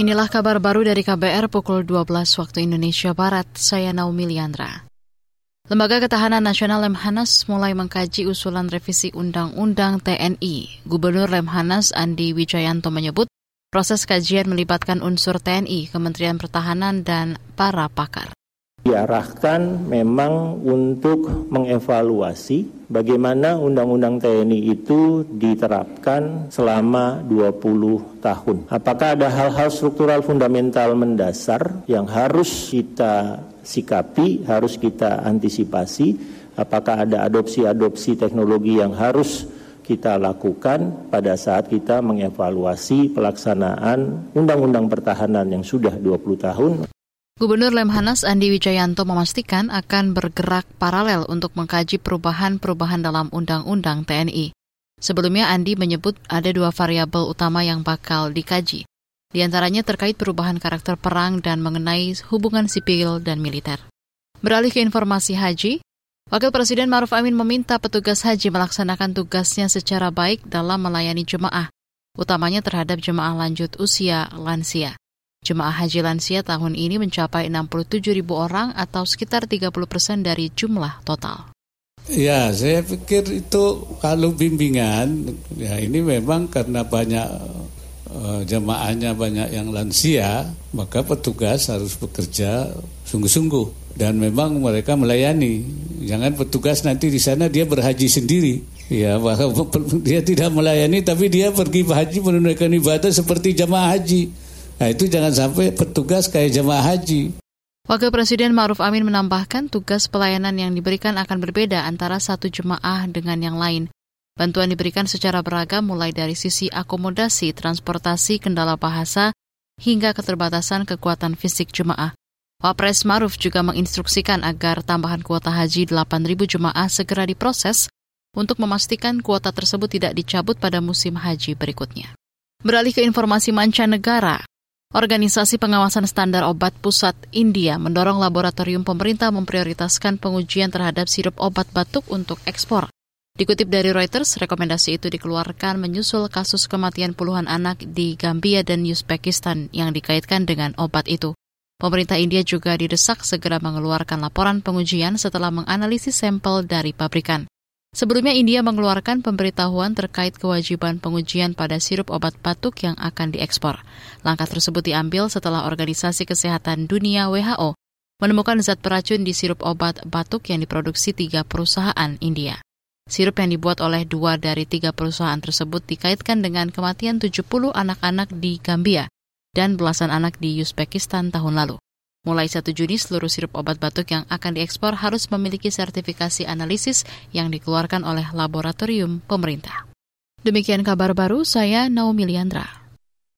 Inilah kabar baru dari KBR pukul 12 waktu Indonesia Barat. Saya Naomi Liandra. Lembaga Ketahanan Nasional Lemhanas mulai mengkaji usulan revisi Undang-Undang TNI. Gubernur Lemhanas Andi Wijayanto menyebut proses kajian melibatkan unsur TNI, Kementerian Pertahanan, dan para pakar diarahkan memang untuk mengevaluasi bagaimana Undang-Undang TNI itu diterapkan selama 20 tahun. Apakah ada hal-hal struktural fundamental mendasar yang harus kita sikapi, harus kita antisipasi? Apakah ada adopsi-adopsi teknologi yang harus kita lakukan pada saat kita mengevaluasi pelaksanaan Undang-Undang Pertahanan yang sudah 20 tahun? Gubernur Lemhanas Andi Wijayanto memastikan akan bergerak paralel untuk mengkaji perubahan-perubahan dalam Undang-Undang TNI. Sebelumnya Andi menyebut ada dua variabel utama yang bakal dikaji. Di antaranya terkait perubahan karakter perang dan mengenai hubungan sipil dan militer. Beralih ke informasi haji, Wakil Presiden Maruf Amin meminta petugas haji melaksanakan tugasnya secara baik dalam melayani jemaah, utamanya terhadap jemaah lanjut usia lansia. Jemaah haji lansia tahun ini mencapai 67 ribu orang atau sekitar 30 persen dari jumlah total. Ya, saya pikir itu kalau bimbingan, ya ini memang karena banyak uh, jemaahnya banyak yang lansia, maka petugas harus bekerja sungguh-sungguh dan memang mereka melayani. Jangan petugas nanti di sana dia berhaji sendiri. Ya, bahwa dia tidak melayani tapi dia pergi haji menunaikan ibadah seperti jemaah haji. Nah itu jangan sampai petugas kayak jemaah haji. Wakil Presiden Ma'ruf Amin menambahkan tugas pelayanan yang diberikan akan berbeda antara satu jemaah dengan yang lain. Bantuan diberikan secara beragam mulai dari sisi akomodasi, transportasi, kendala bahasa, hingga keterbatasan kekuatan fisik jemaah. Wapres Maruf juga menginstruksikan agar tambahan kuota haji 8.000 jemaah segera diproses untuk memastikan kuota tersebut tidak dicabut pada musim haji berikutnya. Beralih ke informasi mancanegara, Organisasi Pengawasan Standar Obat Pusat India mendorong laboratorium pemerintah memprioritaskan pengujian terhadap sirup obat batuk untuk ekspor. Dikutip dari Reuters, rekomendasi itu dikeluarkan menyusul kasus kematian puluhan anak di Gambia dan Uzbekistan yang dikaitkan dengan obat itu. Pemerintah India juga didesak segera mengeluarkan laporan pengujian setelah menganalisis sampel dari pabrikan. Sebelumnya India mengeluarkan pemberitahuan terkait kewajiban pengujian pada sirup obat batuk yang akan diekspor. Langkah tersebut diambil setelah Organisasi Kesehatan Dunia WHO menemukan zat beracun di sirup obat batuk yang diproduksi tiga perusahaan India. Sirup yang dibuat oleh dua dari tiga perusahaan tersebut dikaitkan dengan kematian 70 anak-anak di Gambia dan belasan anak di Uzbekistan tahun lalu. Mulai 1 Juni, seluruh sirup obat batuk yang akan diekspor harus memiliki sertifikasi analisis yang dikeluarkan oleh laboratorium pemerintah. Demikian kabar baru, saya Naomi Liandra.